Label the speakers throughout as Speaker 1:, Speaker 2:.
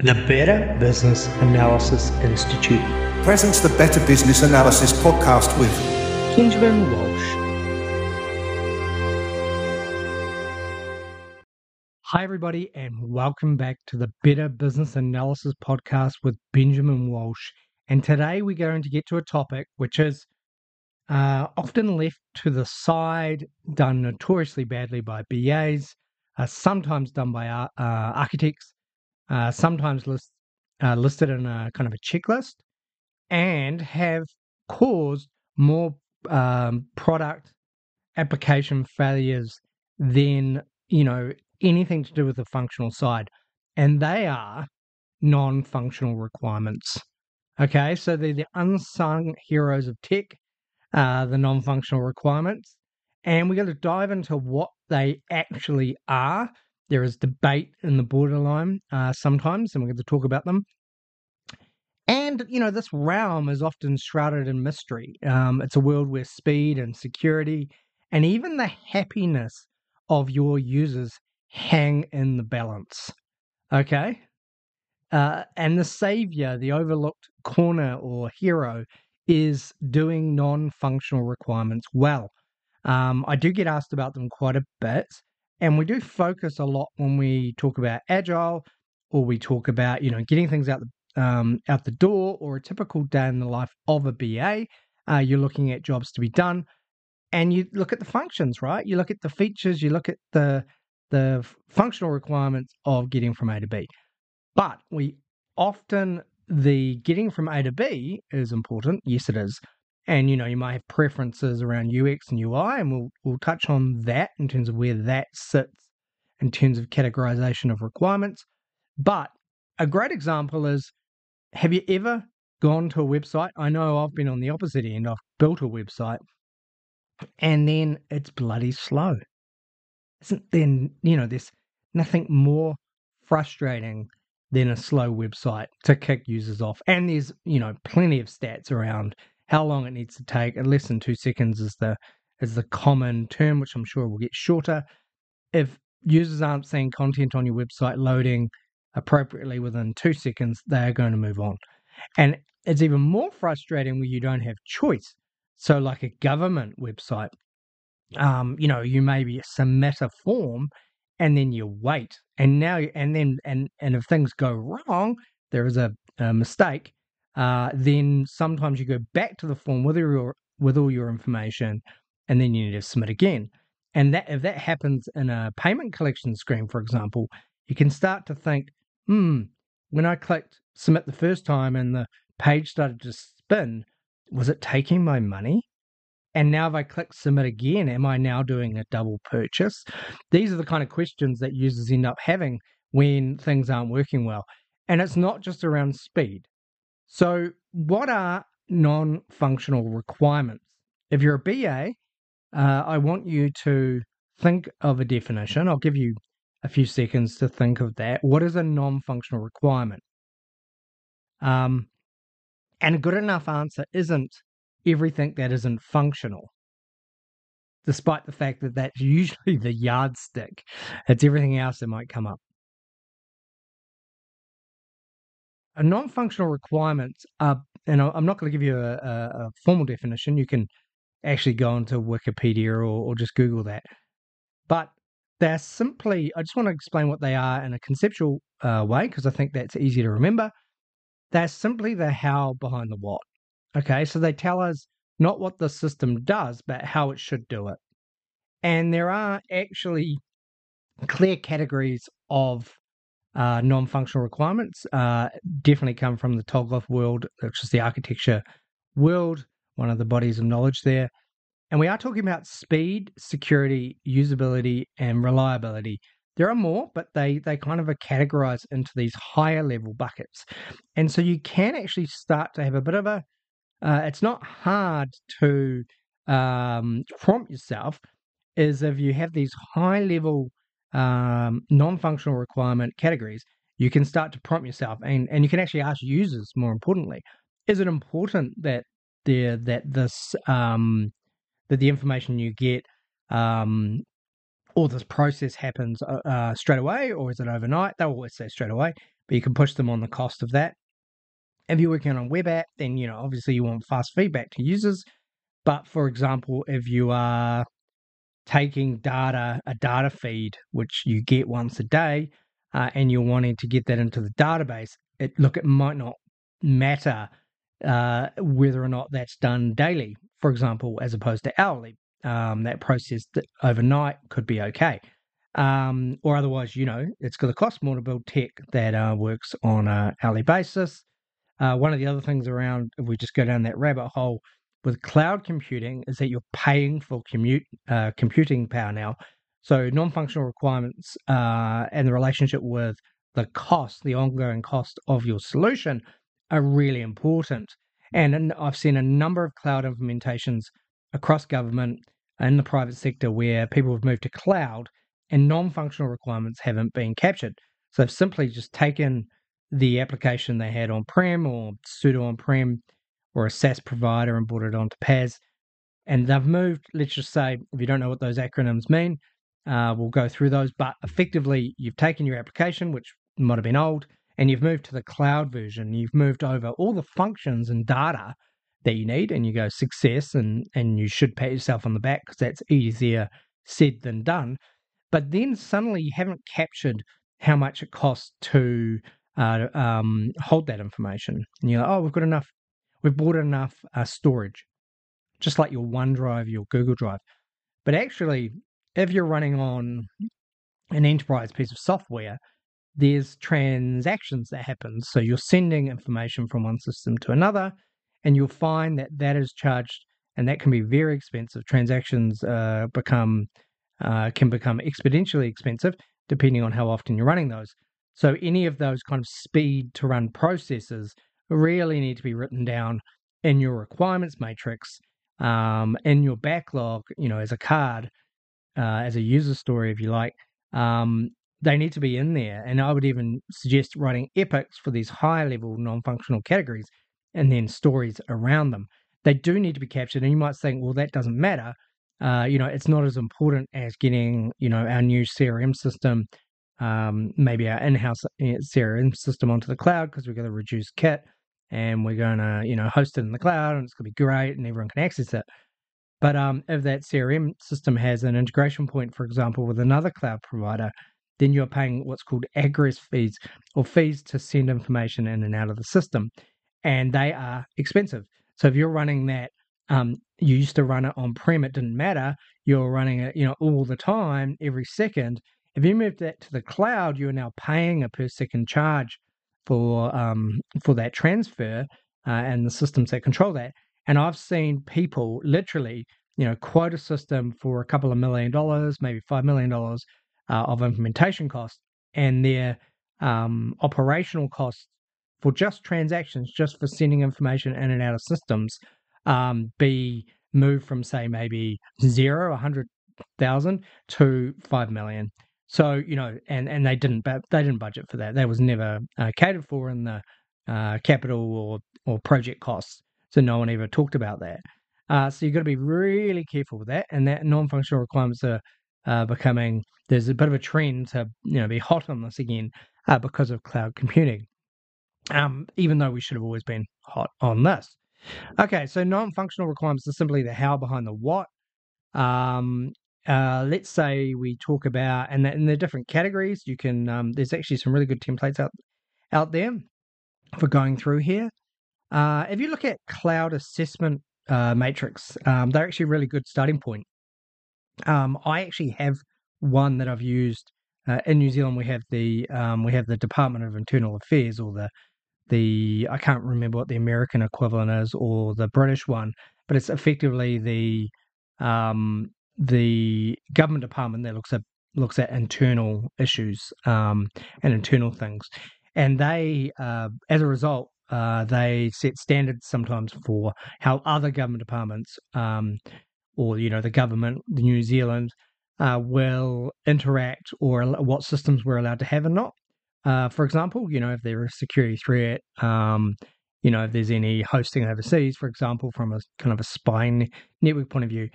Speaker 1: The Better Business Analysis Institute
Speaker 2: presents the Better Business Analysis podcast with
Speaker 1: Benjamin Walsh. Hi, everybody, and welcome back to the Better Business Analysis podcast with Benjamin Walsh. And today we're going to get to a topic which is uh, often left to the side, done notoriously badly by BAs, uh, sometimes done by uh, architects, uh, sometimes list, uh, listed in a kind of a checklist, and have caused more um, product application failures than you know anything to do with the functional side, and they are non-functional requirements. Okay, so they're the unsung heroes of tech, uh, the non-functional requirements, and we're going to dive into what they actually are there is debate in the borderline uh, sometimes, and we're going to talk about them. And, you know, this realm is often shrouded in mystery. Um, it's a world where speed and security and even the happiness of your users hang in the balance. Okay? Uh, and the savior, the overlooked corner or hero, is doing non functional requirements well. Um, I do get asked about them quite a bit. And we do focus a lot when we talk about agile or we talk about, you know, getting things out the, um, out the door or a typical day in the life of a BA. Uh, you're looking at jobs to be done and you look at the functions, right? You look at the features, you look at the the functional requirements of getting from A to B. But we often the getting from A to B is important. Yes, it is and you know you might have preferences around UX and UI, and we'll we'll touch on that in terms of where that sits in terms of categorization of requirements. But a great example is: Have you ever gone to a website? I know I've been on the opposite end. I've built a website, and then it's bloody slow. Isn't then you know there's nothing more frustrating than a slow website to kick users off, and there's you know plenty of stats around how long it needs to take, and less than two seconds is the is the common term, which I'm sure will get shorter. If users aren't seeing content on your website loading appropriately within two seconds, they are going to move on. And it's even more frustrating when you don't have choice. So, like a government website, um, you know, you maybe submit a form and then you wait, and now, and then, and and if things go wrong, there is a, a mistake uh, then sometimes you go back to the form with your with all your information, and then you need to submit again. And that if that happens in a payment collection screen, for example, you can start to think, hmm, when I clicked submit the first time and the page started to spin, was it taking my money? And now if I click submit again, am I now doing a double purchase? These are the kind of questions that users end up having when things aren't working well. And it's not just around speed. So, what are non functional requirements? If you're a BA, uh, I want you to think of a definition. I'll give you a few seconds to think of that. What is a non functional requirement? Um, and a good enough answer isn't everything that isn't functional, despite the fact that that's usually the yardstick. It's everything else that might come up. A non-functional requirements are, and I'm not going to give you a, a, formal definition. You can actually go onto Wikipedia or, or just Google that. But they're simply, I just want to explain what they are in a conceptual uh, way because I think that's easy to remember. They're simply the how behind the what. Okay, so they tell us not what the system does, but how it should do it. And there are actually clear categories of uh, non-functional requirements uh, definitely come from the TOGAF world, which is the architecture world, one of the bodies of knowledge there. And we are talking about speed, security, usability, and reliability. There are more, but they they kind of are categorized into these higher level buckets. And so you can actually start to have a bit of a. Uh, it's not hard to um, prompt yourself, is if you have these high level um, non-functional requirement categories, you can start to prompt yourself, and and you can actually ask users. More importantly, is it important that the that this um, that the information you get um, or this process happens uh, uh, straight away, or is it overnight? They'll always say straight away. but you can push them on the cost of that. If you're working on a web app, then you know obviously you want fast feedback to users. But for example, if you are taking data, a data feed which you get once a day, uh, and you're wanting to get that into the database, it look it might not matter uh, whether or not that's done daily, for example, as opposed to hourly. Um, that process overnight could be okay. Um, or otherwise, you know, it's going to cost more to build tech that uh, works on a hourly basis. Uh, one of the other things around, if we just go down that rabbit hole with cloud computing, is that you're paying for commute uh, computing power now. So non-functional requirements uh, and the relationship with the cost, the ongoing cost of your solution, are really important. And I've seen a number of cloud implementations across government and the private sector where people have moved to cloud and non-functional requirements haven't been captured. So they've simply just taken the application they had on-prem or pseudo on-prem or a SaaS provider and brought it onto PaaS. And they've moved, let's just say, if you don't know what those acronyms mean, uh, we'll go through those. But effectively, you've taken your application, which might have been old, and you've moved to the cloud version. You've moved over all the functions and data that you need, and you go success, and and you should pat yourself on the back because that's easier said than done. But then suddenly you haven't captured how much it costs to uh, um, hold that information. And you're like, oh, we've got enough, we've bought enough uh, storage, just like your OneDrive, your Google Drive. But actually, if you're running on an enterprise piece of software, there's transactions that happen. So you're sending information from one system to another, and you'll find that that is charged, and that can be very expensive. Transactions uh, become uh, can become exponentially expensive depending on how often you're running those. So any of those kind of speed to run processes really need to be written down in your requirements matrix, um, in your backlog, you know, as a card, uh, as a user story, if you like. Um, they need to be in there. And I would even suggest writing epics for these high level non functional categories and then stories around them. They do need to be captured. And you might think, well, that doesn't matter. Uh, you know, it's not as important as getting, you know, our new CRM system, um, maybe our in-house eh, CRM system onto the cloud because we're going to reduce kit and we're going to, you know, host it in the cloud and it's going to be great and everyone can access it. But um, if that CRM system has an integration point, for example, with another cloud provider, then you're paying what's called egress fees or fees to send information in and out of the system. And they are expensive. So if you're running that, um, you used to run it on prem, it didn't matter. You're running it, you know, all the time, every second. If you move that to the cloud, you are now paying a per second charge for um, for that transfer uh, and the systems that control that. And I've seen people literally, you know, quote a system for a couple of million dollars, maybe five million dollars, uh, of implementation costs and their um, operational costs for just transactions, just for sending information in and out of systems, um, be moved from say maybe zero, a hundred thousand to five million. So you know, and and they didn't but they didn't budget for that. That was never uh, catered for in the uh, capital or or project costs. So no one ever talked about that. Uh, so you've got to be really careful with that. And that non-functional requirements are uh, becoming there's a bit of a trend to you know be hot on this again uh, because of cloud computing. Um, even though we should have always been hot on this. Okay, so non-functional requirements are simply the how behind the what. Um, uh, let's say we talk about and in the different categories. You can um, there's actually some really good templates out out there for going through here. Uh, if you look at cloud assessment uh, matrix, um, they're actually a really good starting point. Um, I actually have one that I've used uh, in New Zealand. We have the um, we have the Department of Internal Affairs, or the the I can't remember what the American equivalent is, or the British one, but it's effectively the um, the government department that looks at looks at internal issues um, and internal things, and they uh, as a result. Uh, they set standards sometimes for how other government departments um, or you know the government, the New Zealand, uh, will interact or what systems we're allowed to have and not. Uh, for example, you know if there's a security threat, um, you know if there's any hosting overseas, for example, from a kind of a spine network point of view,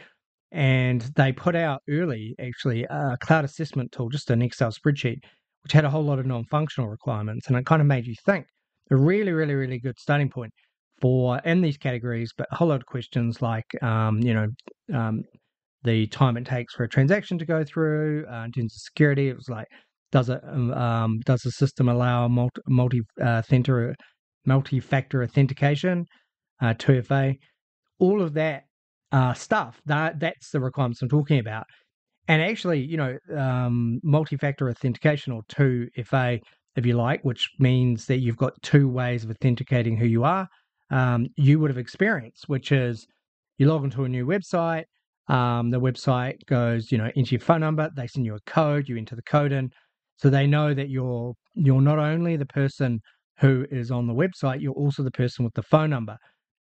Speaker 1: and they put out early actually a cloud assessment tool, just an Excel spreadsheet which had a whole lot of non-functional requirements, and it kind of made you think. A really, really, really good starting point for in these categories, but a whole lot of questions like, um, you know, um, the time it takes for a transaction to go through uh, in terms of security. It was like, does it um, um does the system allow multi multi uh, multi factor authentication, uh, 2FA, all of that uh, stuff. That that's the requirements I'm talking about. And actually, you know, um, multi-factor authentication or 2FA, if you like, which means that you've got two ways of authenticating who you are. Um, you would have experienced, which is you log into a new website. Um, the website goes, you know, into your phone number. They send you a code. You enter the code in, so they know that you're you're not only the person who is on the website, you're also the person with the phone number.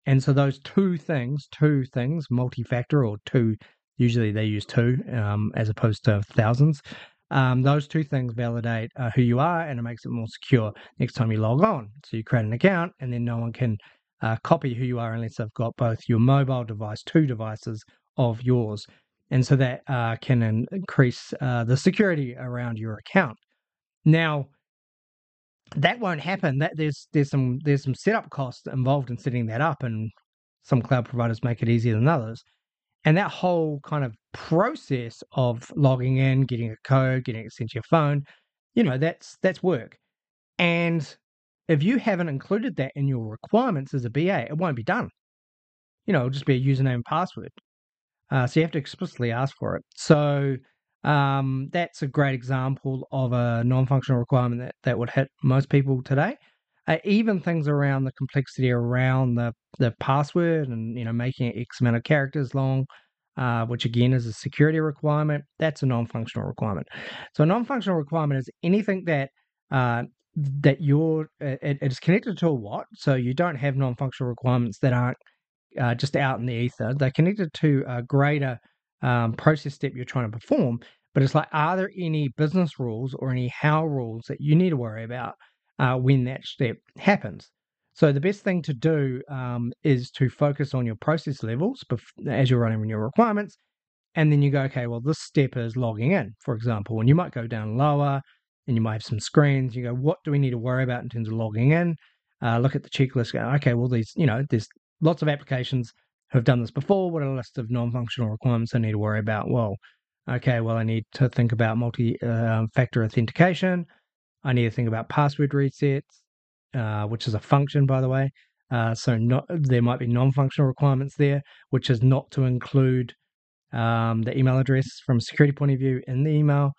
Speaker 1: And so those two things, two things, multi-factor or two, usually they use two um, as opposed to thousands. Um, those two things validate uh, who you are and it makes it more secure next time you log on. So you create an account and then no one can uh, copy who you are unless they've got both your mobile device, two devices of yours. And so that uh, can increase uh, the security around your account. Now, that won't happen. That there's there's some there's some setup costs involved in setting that up, and some cloud providers make it easier than others. And that whole kind of process of logging in, getting a code, getting it sent to your phone, you know, that's that's work. And if you haven't included that in your requirements as a BA, it won't be done. You know, it'll just be a username and password. Uh, so you have to explicitly ask for it. So um, that's a great example of a non-functional requirement that, that would hit most people today. Uh, even things around the complexity around the, the password and you know making it X amount of characters long, uh, which again is a security requirement. That's a non-functional requirement. So a non-functional requirement is anything that uh, that you're it, it is connected to a what. So you don't have non-functional requirements that aren't uh, just out in the ether. They're connected to a greater um, process step you're trying to perform. But it's like, are there any business rules or any how rules that you need to worry about uh, when that step happens? So the best thing to do um, is to focus on your process levels bef- as you're running your requirements, and then you go, okay, well, this step is logging in, for example, and you might go down lower, and you might have some screens. You go, what do we need to worry about in terms of logging in? Uh, look at the checklist. Go, okay, well, these, you know, there's lots of applications have done this before. What are a list of non-functional requirements I need to worry about? Well, okay, well, I need to think about multi-factor um, authentication. I need to think about password resets, uh, which is a function, by the way. Uh, so not there might be non-functional requirements there, which is not to include um, the email address from a security point of view in the email.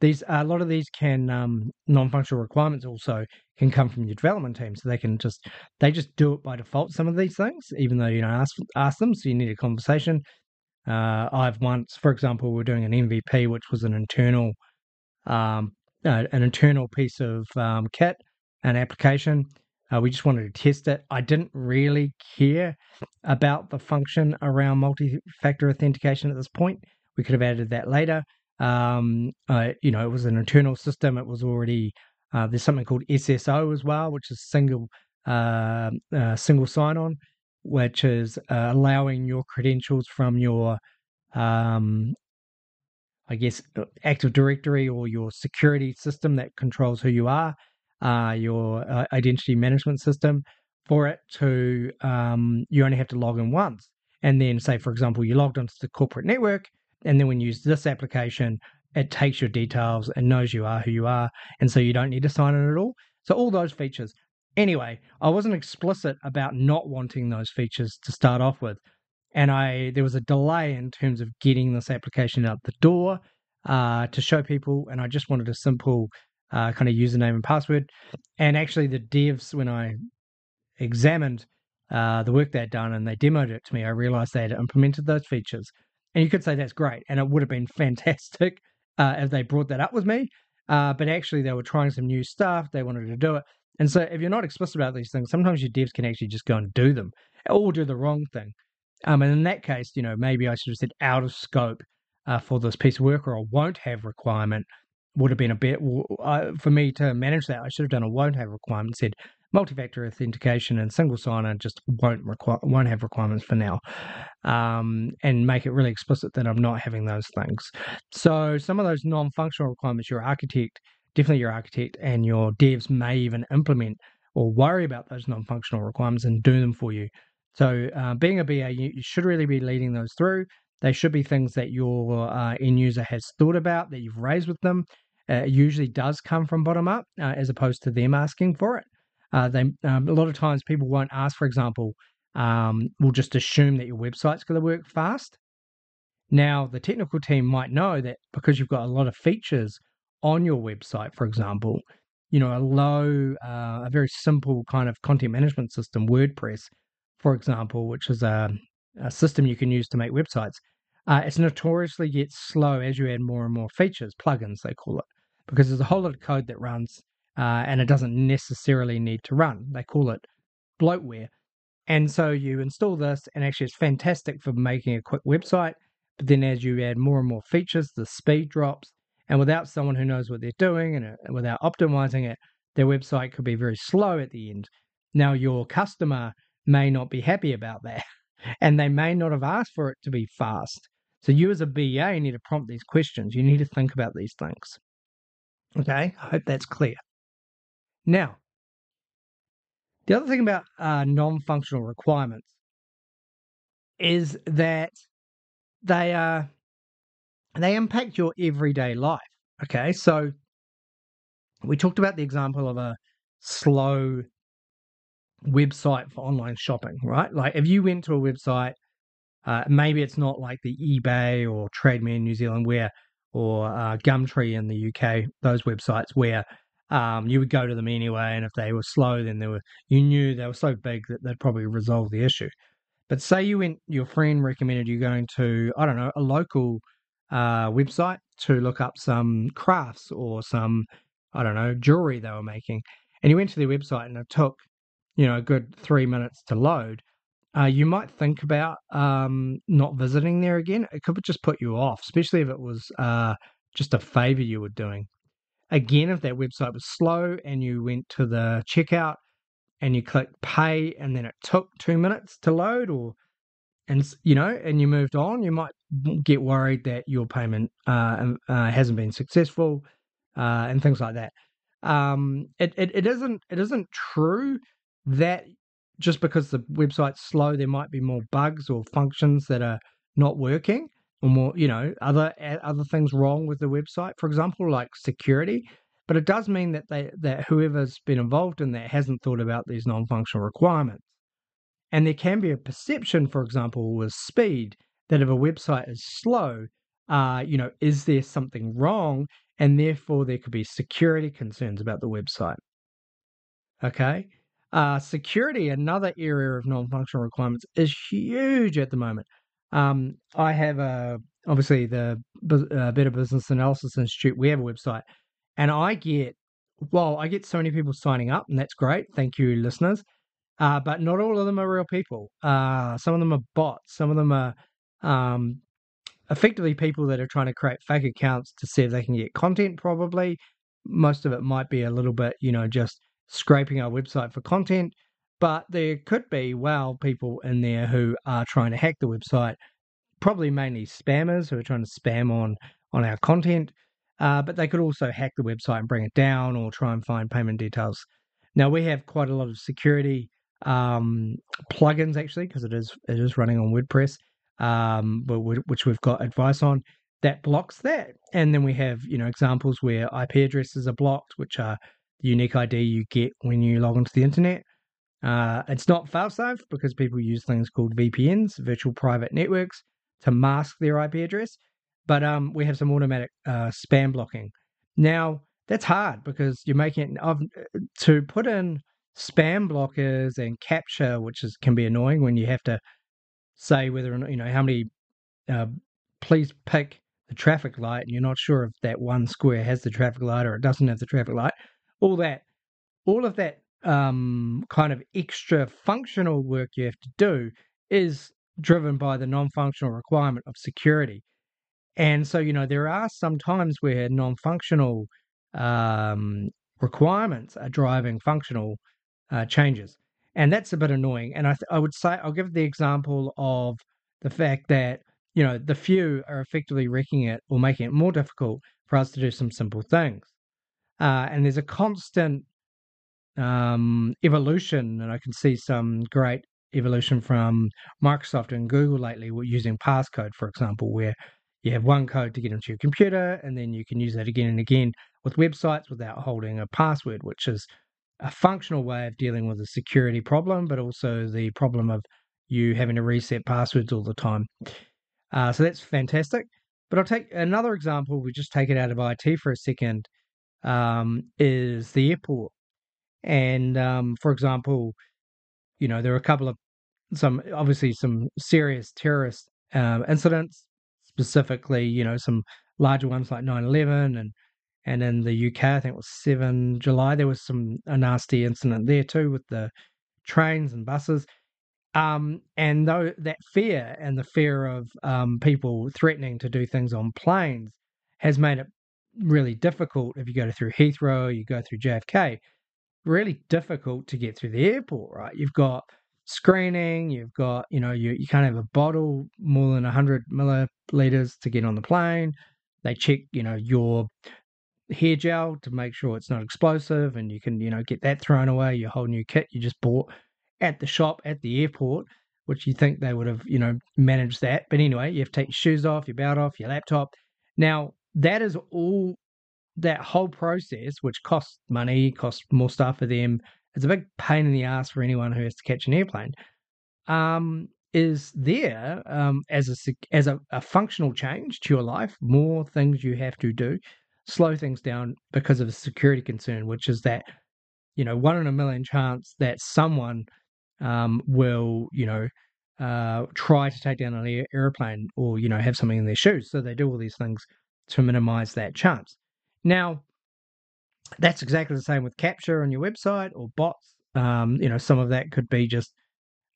Speaker 1: These a lot of these can um, non-functional requirements also can come from your development team, so they can just they just do it by default. Some of these things, even though you don't ask ask them, so you need a conversation. Uh, I've once, for example, we're doing an MVP, which was an internal um, uh, an internal piece of um, kit, an application. Uh, we just wanted to test it. I didn't really care about the function around multi-factor authentication at this point. We could have added that later. Um, uh, you know, it was an internal system. It was already uh, there's something called SSO as well, which is single uh, uh, single sign-on, which is uh, allowing your credentials from your, um, I guess, uh, Active Directory or your security system that controls who you are, your identity management system, for it to um, you only have to log in once, and then say, for example, you logged onto the corporate network and then when you use this application, it takes your details and knows you are who you are. And so you don't need to sign in at all. So all those features. Anyway, I wasn't explicit about not wanting those features to start off with. And I there was a delay in terms of getting this application out the door uh, to show people. And I just wanted a simple uh, kind of username and password. And actually, the devs, when I examined uh, the work they'd done and they demoed it to me, I realized they had implemented those features. And you could say that's great, and it would have been fantastic uh, if they brought that up with me. Uh, but actually, they were trying some new stuff. They wanted to do it. And so, if you're not explicit about these things, sometimes your devs can actually just go and do them or do the wrong thing. Um, and in that case, you know, maybe I should have said out of scope uh, for this piece of work or a won't have requirement would have been a bit uh, for me to manage that. I should have done a won't have requirement, said multi-factor authentication and single sign-on just won't require won't have requirements for now, um, and make it really explicit that I'm not having those things. So some of those non-functional requirements, your architect definitely your architect and your devs may even implement or worry about those non-functional requirements and do them for you. So uh, being a BA, you, should really be leading those through. They should be things that your uh, end user has thought about that you've raised with them. Uh, it usually does come from bottom up uh, as opposed to them asking for it. Uh, they um, a lot of times people won't ask, for example, um, will just assume that your website's going to work fast. Now, the technical team might know that because you've got a lot of features on your website, for example, you know, a low, uh, a very simple kind of content management system, WordPress, for example, which is a, a system you can use to make websites, uh, it's notoriously gets slow as you add more and more features, plugins they call it, because there's a whole lot of code that runs uh, and it doesn't necessarily need to run. They call it bloatware. And so you install this, and actually, it's fantastic for making a quick website. But then, as you add more and more features, the speed drops. And without someone who knows what they're doing and uh, without optimizing it, their website could be very slow at the end. Now, your customer may not be happy about that, and they may not have asked for it to be fast. So, you as a BA need to prompt these questions. You need to think about these things. Okay, I hope that's clear. Now, the other thing about uh, non functional requirements is that they are they impact your everyday life. Okay, so we talked about the example of a slow website for online shopping, right? Like if you went to a website, uh, maybe it's not like the eBay or TradeMe in New Zealand where, or uh, Gumtree in the UK, those websites where um, you would go to them anyway, and if they were slow, then they were you knew they were so big that they'd probably resolve the issue. But say you went, your friend recommended you going to I don't know a local uh, website to look up some crafts or some, I don't know, jewelry they were making. And you went to their website and it took, you know, a good three minutes to load. Uh, you might think about um, not visiting there again. It could just put you off, especially if it was uh, just a favor you were doing. Again, if that website was slow and you went to the checkout and you clicked pay and then it took two minutes to load or and you know, and you moved on, you might get worried that your payment uh, uh, hasn't been successful uh, and things like that. Um, it, it it isn't it isn't true that just because the website's slow, there might be more bugs or functions that are not working, or more you know other other things wrong with the website, for example, like security. But it does mean that they that whoever's been involved in that hasn't thought about these non-functional requirements. And there can be a perception, for example, with speed, that if a website is slow, uh, you know, is there something wrong? And therefore, there could be security concerns about the website. Okay. Uh, security, another area of non functional requirements, is huge at the moment. Um, I have a, obviously the uh, Better Business Analysis Institute, we have a website, and I get, well, I get so many people signing up, and that's great. Thank you, listeners. Uh, but not all of them are real people. Uh, some of them are bots. Some of them are um, effectively people that are trying to create fake accounts to see if they can get content, probably. Most of it might be a little bit, you know, just scraping our website for content. But there could be, well, people in there who are trying to hack the website, probably mainly spammers who are trying to spam on, on our content. Uh, but they could also hack the website and bring it down or try and find payment details. Now, we have quite a lot of security um, plugins actually because it is it is running on WordPress, um, but which we've got advice on that blocks that. And then we have you know examples where IP addresses are blocked, which are the unique ID you get when you log onto the internet. Uh, it's not fail-safe because people use things called VPNs, virtual private networks, to mask their IP address. But um, we have some automatic uh, spam blocking. Now that's hard because you're making it, to put in spam blockers and CAPTCHA, which is can be annoying when you have to say whether or not you know how many. Uh, please pick the traffic light, and you're not sure if that one square has the traffic light or it doesn't have the traffic light. All that, all of that um, kind of extra functional work you have to do is driven by the non-functional requirement of security. And so, you know, there are some times where non-functional um, requirements are driving functional uh, changes. And that's a bit annoying. And I, th- I would say, I'll give the example of the fact that, you know, the few are effectively wrecking it or making it more difficult for us to do some simple things. uh, and there's a constant um, evolution, and I can see some great evolution from Microsoft and Google lately using passcode, for example, where you have one code to get into your computer, and then you can use that again and again with websites without holding a password, which is a functional way of dealing with a security problem, but also the problem of you having to reset passwords all the time. Uh, so that's fantastic. But I'll take another example. We just take it out of IT for a second. Um, is the airport, and um, for example, you know there are a couple of some obviously some serious terrorist um, incidents, specifically you know some larger ones like 9/11 and and in the UK I think it was 7 July there was some a nasty incident there too with the trains and buses. Um, and though that fear and the fear of um, people threatening to do things on planes has made it really difficult if you go through Heathrow, you go through JFK, really difficult to get through the airport, right? You've got screening, you've got, you know, you, you can't have a bottle more than 100 milliliters to get on the plane. They check, you know, your hair gel to make sure it's not explosive and you can, you know, get that thrown away, your whole new kit you just bought at the shop at the airport, which you think they would have, you know, managed that. But anyway, you have to take your shoes off, your belt off, your laptop. Now, that is all that whole process, which costs money, costs more stuff for them. It's a big pain in the ass for anyone who has to catch an airplane. Um, is there um, as a as a, a functional change to your life, more things you have to do, slow things down because of a security concern, which is that you know one in a million chance that someone um, will, you know, uh, try to take down an airplane or, you know, have something in their shoes. So they do all these things to minimize that chance. Now, that's exactly the same with CAPTCHA on your website or bots. Um, you know, some of that could be just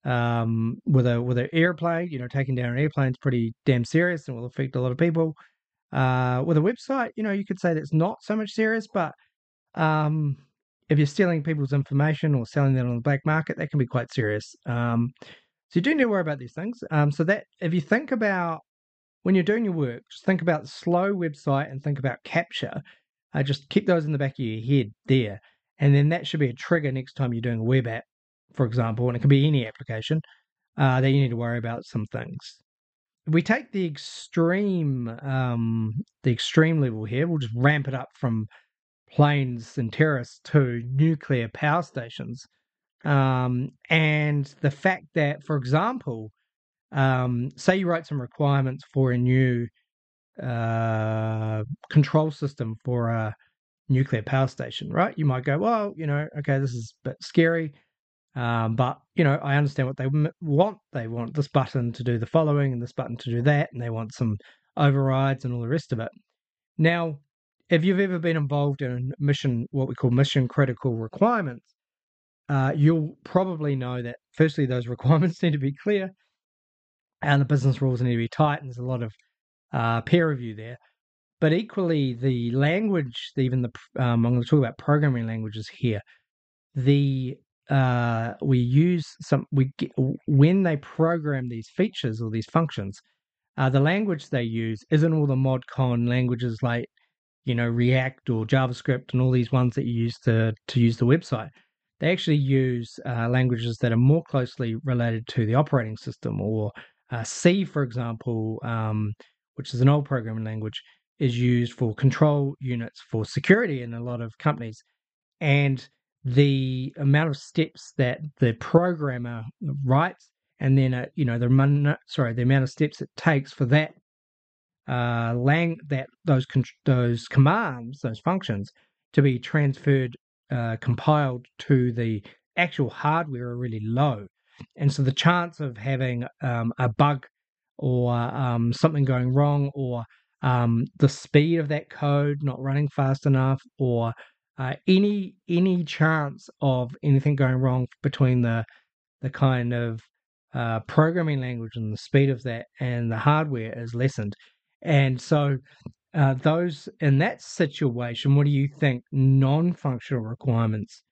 Speaker 1: um, with a with an airplane. You know, taking down an airplane is pretty damn serious and will affect a lot of people. Uh, with a website, you know, you could say that's not so much serious, but um, if you're stealing people's information or selling them on the black market, that can be quite serious. Um, so you do need to worry about these things. Um, so that if you think about when you're doing your work, just think about the slow website and think about CAPTCHA. Uh, just keep those in the back of your head there, and then that should be a trigger next time you're doing a web app, for example, and it can be any application uh, that you need to worry about some things. If we take the extreme, um, the extreme level here, we'll just ramp it up from planes and terrorists to nuclear power stations. Um, and the fact that, for example, um, say you write some requirements for a new uh, control system for a nuclear power station, right? You might go, well, you know, okay, this is a bit scary, um, but you know, I understand what they want. They want this button to do the following and this button to do that, and they want some overrides and all the rest of it. Now, if you've ever been involved in mission, what we call mission critical requirements, uh, you'll probably know that firstly, those requirements need to be clear and the business rules need to be tight, and there's a lot of uh, peer review there. But equally, the language, even the um, I'm going to talk about programming languages here. The uh, we use some we get, when they program these features or these functions, uh, the language they use isn't all the mod con languages like you know, React or JavaScript and all these ones that you use to, to use the website. They actually use uh, languages that are more closely related to the operating system, or uh, C, for example, um, which is an old programming language, is used for control units for security in a lot of companies. And the amount of steps that the programmer writes, and then uh, you know the sorry the amount of steps it takes for that uh, lang that those con- those commands, those functions, to be transferred, uh, compiled to the actual hardware are really low, and so the chance of having um, a bug or um, something going wrong or um, the speed of that code not running fast enough or uh, any any chance of anything going wrong between the the kind of uh, programming language and the speed of that and the hardware is lessened. And so, uh, those in that situation, what do you think non-functional requirements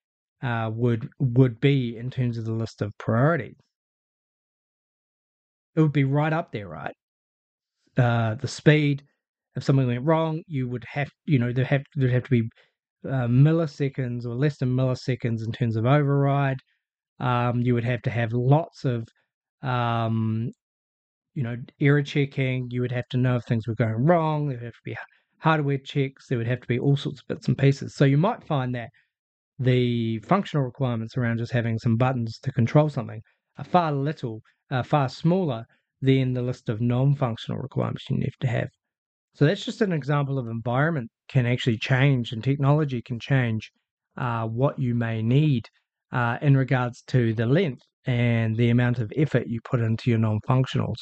Speaker 1: uh, would would be in terms of the list of priorities? It would be right up there, right? Uh, the speed. If something went wrong, you would have, you know, there have there'd have to be uh, milliseconds or less than milliseconds in terms of override. Um, you would have to have lots of, um, you know, error checking. You would have to know if things were going wrong. There would have to be hardware checks. There would have to be all sorts of bits and pieces. So you might find that the functional requirements around just having some buttons to control something are far little, uh, far smaller than the list of non-functional requirements you need to have. So that's just an example of environment can actually change and technology can change uh, what you may need uh, in regards to the length and the amount of effort you put into your non-functionals.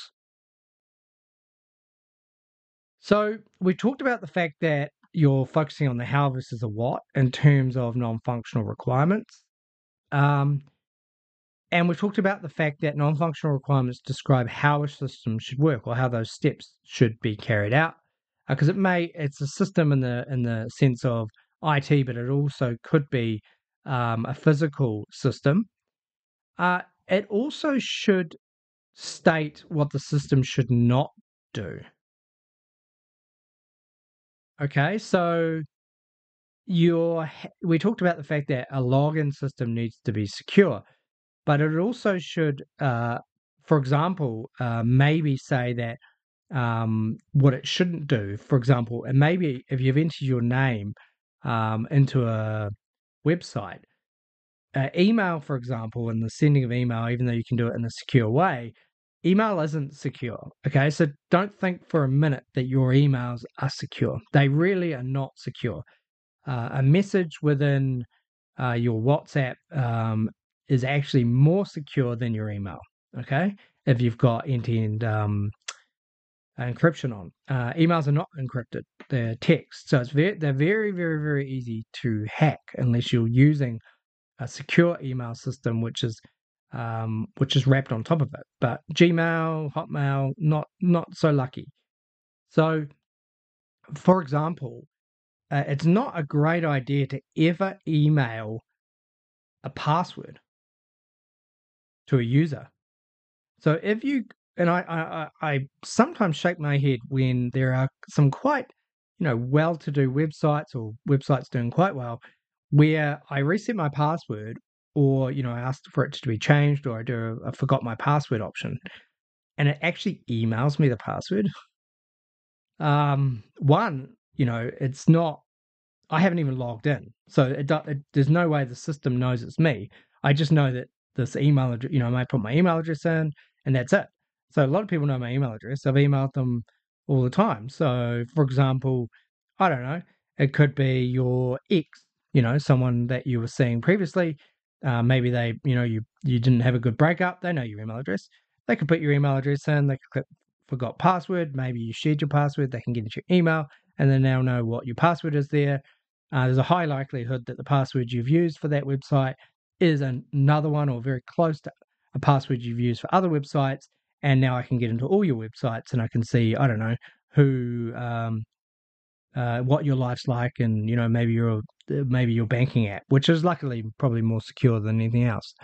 Speaker 1: So we talked about the fact that you're focusing on the how versus the what in terms of non-functional requirements. Um, and we talked about the fact that non-functional requirements describe how a system should work or how those steps should be carried out. Because uh, it may it's a system in the in the sense of IT, but it also could be um, a physical system. Uh, it also should state what the system should not do. Okay, so your we talked about the fact that a login system needs to be secure but it also should, uh, for example, uh, maybe say that um, what it shouldn't do. For example, and maybe if you've entered your name um, into a website, uh, email, for example, and the sending of email, even though you can do it in a secure way, email isn't secure. Okay, so don't think for a minute that your emails are secure. They really are not secure. Uh, a message within uh, your WhatsApp um, is actually more secure than your email. Okay, if you've got end-to-end um, encryption on, uh, emails are not encrypted; they're text, so it's very they're very very very easy to hack unless you're using a secure email system, which is um, which is wrapped on top of it. But Gmail, Hotmail, not not so lucky. So, for example, uh, it's not a great idea to ever email a password to a user. So if you and I, I, I sometimes shake my head when there are some quite, you know, well-to-do websites or websites doing quite well, where I reset my password, or you know, I asked for it to be changed, or I do a, forgot my password option, and it actually emails me the password. Um, one, you know, it's not. I haven't even logged in, so it, it, there's no way the system knows it's me. I just know that this email address. You know, I might put my email address in, and that's it. So a lot of people know my email address. I've emailed them all the time. So, for example, I don't know, it could be your ex. You know, someone that you were seeing previously. Uh, maybe they, you know, you you didn't have a good breakup. They know your email address. They could put your email address in. They could click forgot password. Maybe you shared your password. They can get into your email, and they now know what your password is there. Uh, there's a high likelihood that the password you've used for that website is another one or very close to a password you've used for other websites. And now I can get into all your websites and I can see, I don't know, who, um, uh, what your life's like, and you know maybe your maybe your banking app, which is luckily probably more secure than anything else.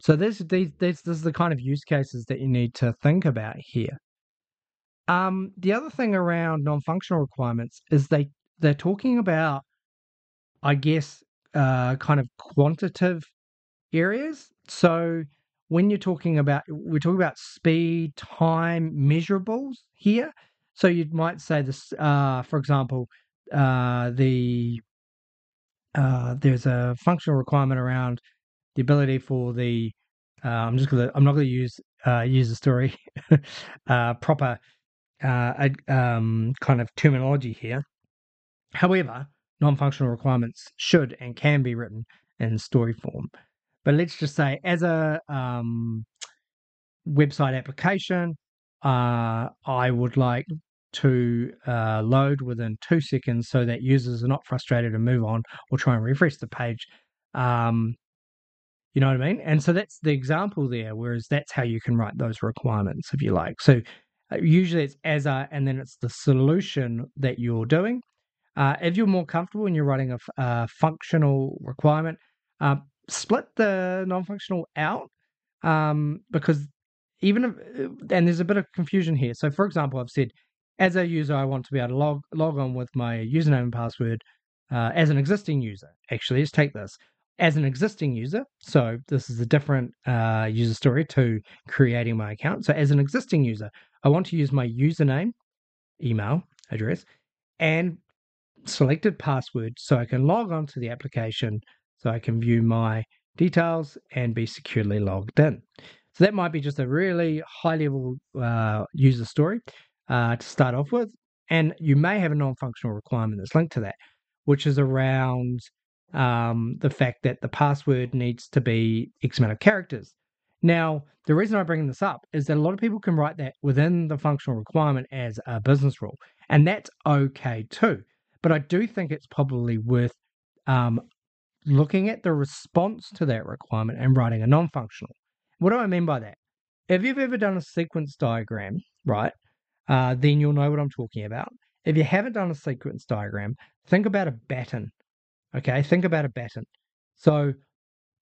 Speaker 1: So this these this is the kind of use cases that you need to think about here. Um, the other thing around non-functional requirements is they they're talking about, I guess, uh, kind of quantitative areas. So when you're talking about, we're talking about speed, time, measurables here. So you might say this, uh, for example, uh, the uh, there's a functional requirement around the ability for the uh, I'm just gonna I'm not gonna use uh, user story uh, proper um, kind of terminology here. However, non-functional requirements should and can be written in story form. But let's just say, as a um, website application, uh, I would like to uh, load within two seconds so that users are not frustrated and move on or try and refresh the page. Um, you know what I mean? And so that's the example there, whereas that's how you can write those requirements if you like. So uh, usually it's as a, and then it's the solution that you're doing. Uh, if you're more comfortable and you're writing a, a functional requirement, uh, split the non-functional out um, because even if, uh, and there's a bit of confusion here. So, for example, I've said as a user, I want to be able to log log on with my username and password uh, as an existing user. Actually, let's take this as an existing user. So this is a different uh, user story to creating my account. So as an existing user, I want to use my username, email address, and selected password so I can log on to the application so I can view my details and be securely logged in. So that might be just a really high level uh, user story uh, to start off with. And you may have a non functional requirement that's linked to that, which is around um, the fact that the password needs to be X amount of characters. Now, the reason I bring this up is that a lot of people can write that within the functional requirement as a business rule, and that's okay too. But I do think it's probably worth um, looking at the response to that requirement and writing a non functional. What do I mean by that? If you've ever done a sequence diagram, right, uh, then you'll know what I'm talking about. If you haven't done a sequence diagram, think about a baton. Okay, think about a baton. So,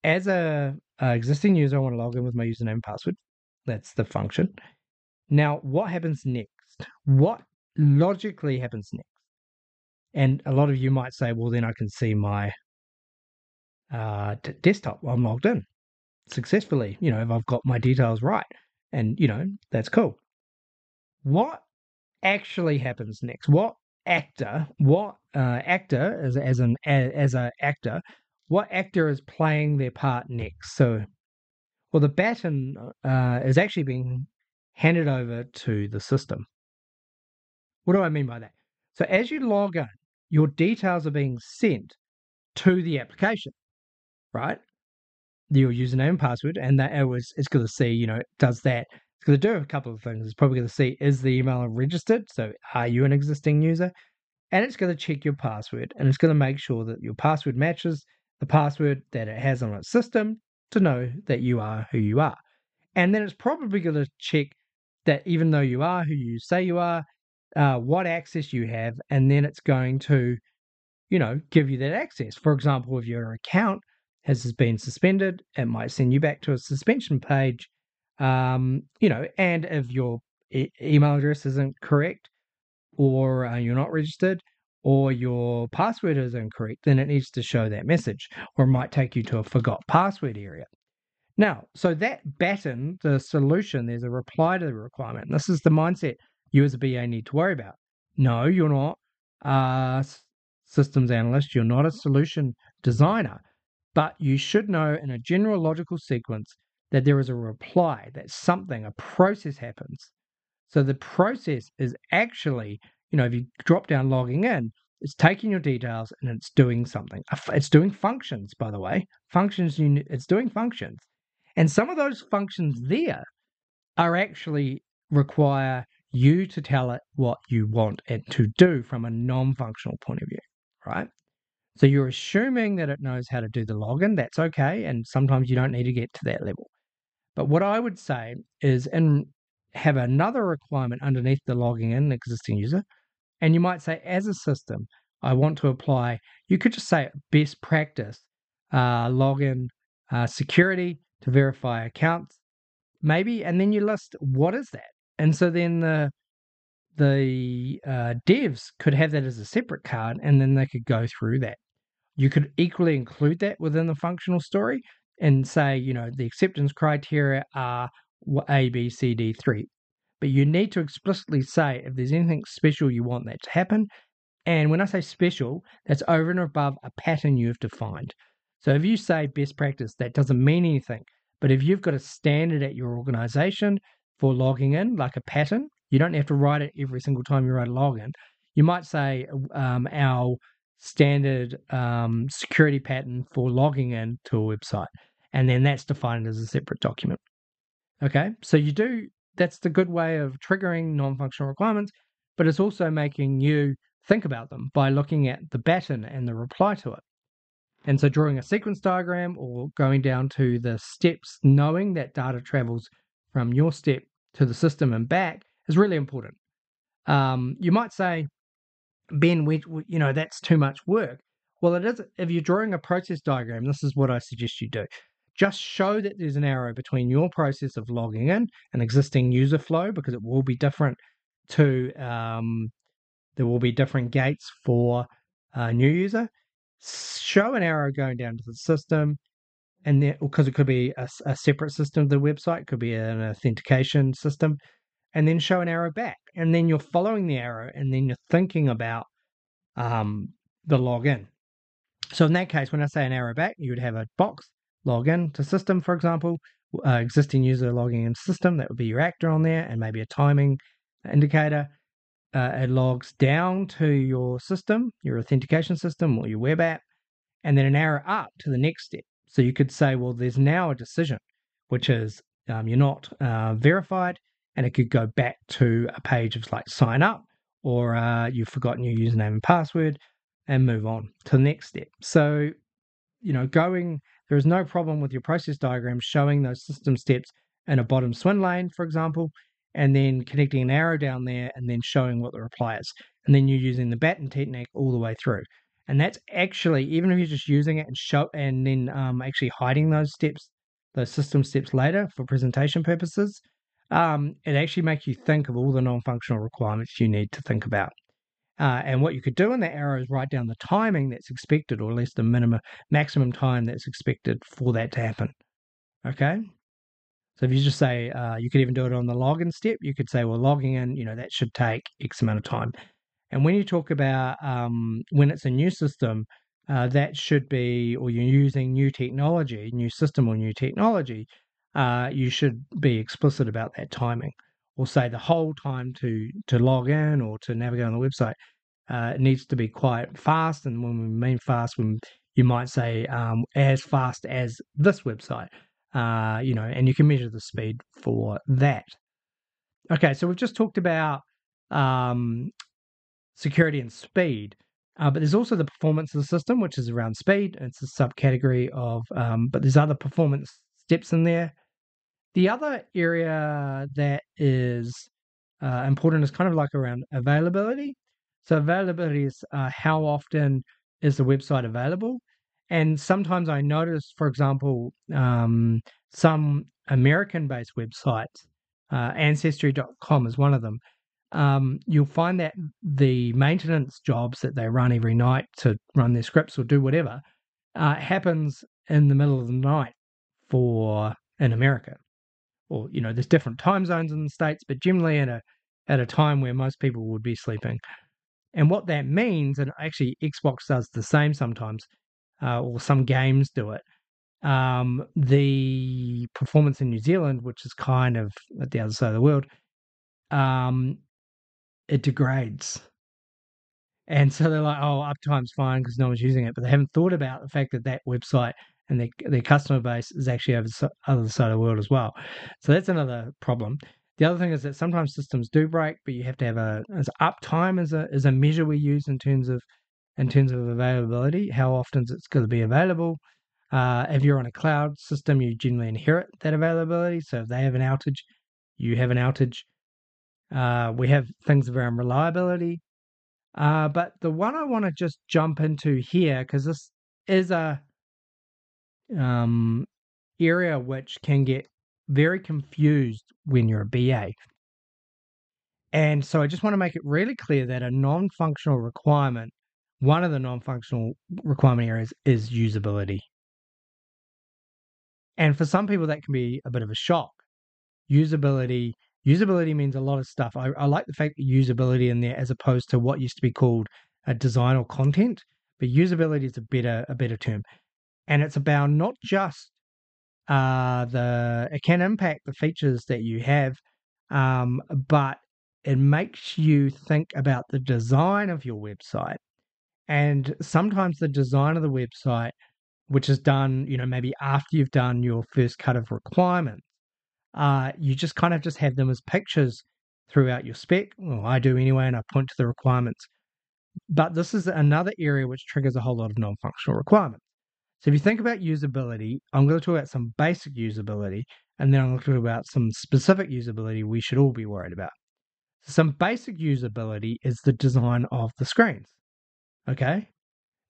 Speaker 1: as a, a existing user, I want to log in with my username and password. That's the function. Now, what happens next? What logically happens next? And a lot of you might say, well, then I can see my uh, desktop. I'm logged in successfully, you know, if I've got my details right. And, you know, that's cool. What actually happens next? What actor, what uh, actor as as an as a actor, what actor is playing their part next? So, well, the baton uh, is actually being handed over to the system. What do I mean by that? So, as you log in, your details are being sent to the application, right? Your username and password, and that it was it's going to see, you know, does that. Going to do a couple of things. It's probably going to see is the email registered? So, are you an existing user? And it's going to check your password, and it's going to make sure that your password matches the password that it has on its system to know that you are who you are. And then it's probably going to check that even though you are who you say you are, uh, what access you have, and then it's going to, you know, give you that access. For example, if your account has been suspended, it might send you back to a suspension page. Um, you know, and if your e- email address isn't correct, or uh, you're not registered, or your password is incorrect, then it needs to show that message, or it might take you to a forgot password area. Now, so that baton, the solution, there's a reply to the requirement. This is the mindset you as a BA need to worry about. No, you're not a systems analyst, you're not a solution designer, but you should know in a general logical sequence that there is a reply, that something, a process happens. So the process is actually, you know, if you drop down logging in, it's taking your details and it's doing something. It's doing functions, by the way. Functions, it's doing functions. And some of those functions there are actually require you to tell it what you want it to do from a non functional point of view, right? So you're assuming that it knows how to do the login. That's okay. And sometimes you don't need to get to that level. But what I would say is and have another requirement underneath the logging in existing user. And you might say, as a system, I want to apply, you could just say best practice uh, login uh, security to verify accounts, maybe, and then you list what is that. And so then the the uh, devs could have that as a separate card, and then they could go through that. You could equally include that within the functional story and say, you know, the acceptance criteria are A, B, C, D, three. But you need to explicitly say if there's anything special you want that to happen. And when I say special, that's over and above a pattern you've defined. So if you say best practice, that doesn't mean anything. But if you've got a standard at your organization for logging in, like a pattern, you don't have to write it every single time you write a login. You might say um, our standard um, security pattern for logging in to a website, and then that's defined as a separate document. Okay, so you do that's the good way of triggering non-functional requirements, but it's also making you think about them by looking at the baton and the reply to it. And so drawing a sequence diagram or going down to the steps, knowing that data travels from your step to the system and back is really important. Um, you might say, Ben, we, we, you know, that's too much work. Well, it is. If you're drawing a process diagram, this is what I suggest you do. Just show that there's an arrow between your process of logging in and existing user flow because it will be different to, um, there will be different gates for a new user, show an arrow going down to the system, and then because it could be a, a separate system of the website, could be an authentication system, and then show an arrow back, and then you're following the arrow, and then you're thinking about um, the login. So in that case, when I say an arrow back, you would have a box login to system, for example, uh, existing user logging in system. That would be your actor on there, and maybe a timing indicator. Uh, it logs down to your system, your authentication system, or your web app, and then an arrow up to the next step. So you could say, well, there's now a decision, which is um, you're not uh, verified, and it could go back to a page of like sign up, or uh, you've forgotten your username and password, and move on to the next step. So, you know, going there is no problem with your process diagram showing those system steps in a bottom swim lane, for example, and then connecting an arrow down there and then showing what the reply is. And then you're using the baton technique all the way through. And that's actually, even if you're just using it and show and then um, actually hiding those steps, those system steps later for presentation purposes, um, it actually makes you think of all the non-functional requirements you need to think about. Uh, and what you could do in that arrow is write down the timing that's expected, or at least the minimum, maximum time that's expected for that to happen. Okay. So if you just say, uh, you could even do it on the login step. You could say, well, logging in, you know, that should take X amount of time. And when you talk about um, when it's a new system, uh, that should be, or you're using new technology, new system or new technology, uh, you should be explicit about that timing or say the whole time to to log in or to navigate on the website uh, it needs to be quite fast. And when we mean fast when you might say um, as fast as this website uh, you know and you can measure the speed for that. Okay so we've just talked about um, security and speed uh, but there's also the performance of the system which is around speed. It's a subcategory of um, but there's other performance steps in there the other area that is uh, important is kind of like around availability. So availability is uh, how often is the website available, and sometimes I notice, for example, um, some American-based websites, uh, Ancestry.com is one of them. Um, you'll find that the maintenance jobs that they run every night to run their scripts or do whatever uh, happens in the middle of the night for in America or you know, there's different time zones in the states, but generally at a at a time where most people would be sleeping. And what that means, and actually Xbox does the same sometimes, uh, or some games do it. Um, the performance in New Zealand, which is kind of at the other side of the world, um, it degrades. And so they're like, oh, uptime's fine because no one's using it. But they haven't thought about the fact that that website and their, their customer base is actually over the other side of the world as well. So that's another problem. The other thing is that sometimes systems do break, but you have to have a as uptime as a as a measure we use in terms of in terms of availability. How often it's going to be available. Uh, if you're on a cloud system, you generally inherit that availability. So if they have an outage, you have an outage. Uh, we have things around reliability. Uh, but the one I want to just jump into here, because this is a um, area which can get very confused when you're a BA. And so I just want to make it really clear that a non functional requirement, one of the non functional requirement areas is usability. And for some people, that can be a bit of a shock. Usability. Usability means a lot of stuff. I, I like the fact that usability in there as opposed to what used to be called a design or content, but usability is a better a better term and it's about not just uh, the it can impact the features that you have, um, but it makes you think about the design of your website. And sometimes the design of the website, which is done, you know, maybe after you've done your first cut of requirements, uh, you just kind of just have them as pictures throughout your spec. Well, I do anyway, and I point to the requirements. But this is another area which triggers a whole lot of non functional requirements. So if you think about usability, I'm going to talk about some basic usability, and then I'm going to talk about some specific usability we should all be worried about. Some basic usability is the design of the screens. Okay?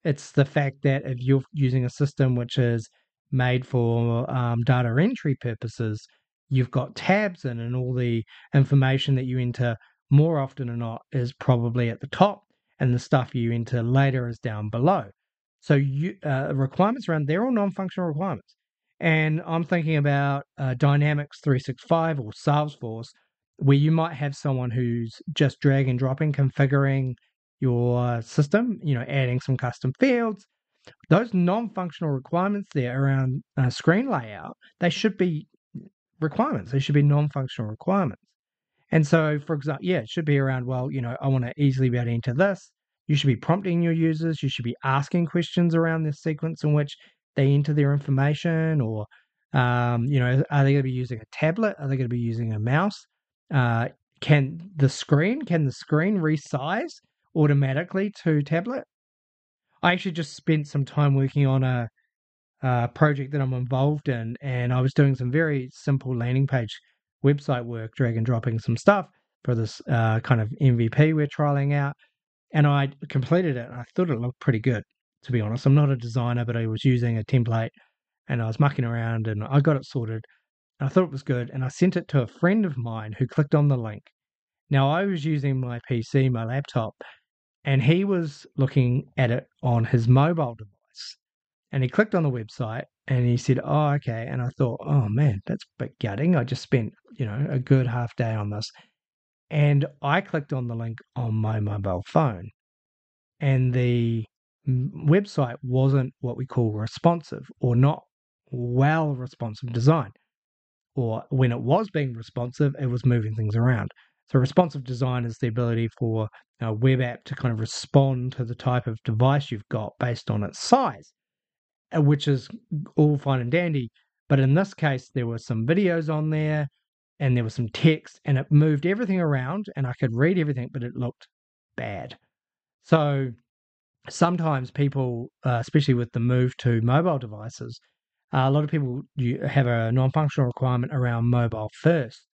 Speaker 1: It's the fact that if you're using a system which is made for um, data entry purposes, you've got tabs in, and all the information that you enter more often than not is probably at the top, and the stuff you enter later is down below. So you uh, requirements around they're all non-functional requirements. And I'm thinking about uh, Dynamics 365 or Salesforce, where you might have someone who's just drag and dropping, configuring your system, you know, adding some custom fields. Those non-functional requirements there around uh, screen layout, they should be requirements. They should be non-functional requirements. And so, for example, yeah, it should be around, well, you know, I want to easily be able to enter this. You should be prompting your users. You should be asking questions around this sequence in which they enter their information, or um, you know, are they going to be using a tablet? Are they going to be using a mouse? Uh, can the screen can the screen resize automatically to tablet? I actually just spent some time working on a, a project that I'm involved in, and I was doing some very simple landing page website work, drag and dropping some stuff for this uh, kind of MVP we're trialing out. And I completed it, and I thought it looked pretty good, to be honest. I'm not a designer, but I was using a template and I was mucking around and I got it sorted. I thought it was good, and I sent it to a friend of mine who clicked on the link. Now, I was using my PC, my laptop, and he was looking at it on his mobile device. And he clicked on the website and he said, Oh, okay. And I thought, Oh man, that's a bit gutting. I just spent, you know, a good half day on this. And I clicked on the link on my mobile phone. And the website wasn't what we call responsive or not well responsive design. Or when it was being responsive, it was moving things around. So, responsive design is the ability for a web app to kind of respond to the type of device you've got based on its size. Uh, which is all fine and dandy. But in this case, there were some videos on there and there was some text and it moved everything around and I could read everything, but it looked bad. So sometimes people, uh, especially with the move to mobile devices, uh, a lot of people you have a non functional requirement around mobile first.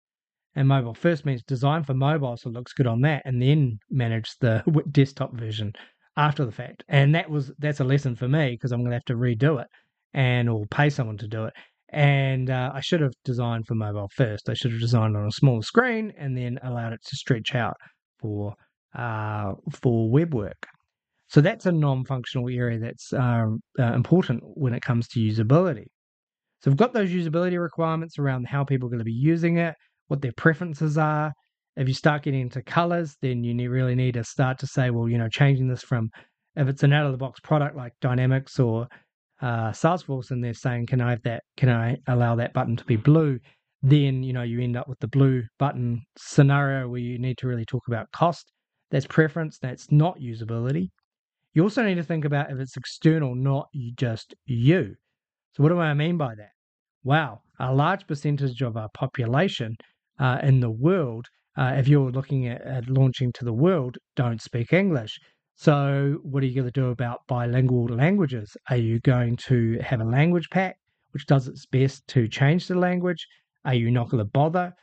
Speaker 1: And mobile first means design for mobile, so it looks good on that, and then manage the desktop version after the fact. And that was that's a lesson for me because I'm going to have to redo it and or pay someone to do it. And uh, I should have designed for mobile first. I should have designed on a smaller screen and then allowed it to stretch out for uh, for web work. So that's a non-functional area that's uh, uh important when it comes to usability. So we've got those usability requirements around how people are going to be using it, what their preferences are, if you start getting into colors, then you really need to start to say, well, you know, changing this from if it's an out of the box product like Dynamics or uh, Salesforce, and they're saying, can I have that? Can I allow that button to be blue? Then you know you end up with the blue button scenario where you need to really talk about cost. That's preference. That's not usability. You also need to think about if it's external, not just you. So what do I mean by that? Wow, a large percentage of our population uh, in the world uh, if you're looking at, at, launching to the world, don't speak English. So, what are you going to do about bilingual languages? Are you going to have a language pack which does its best to change the language? Are you not going to bother?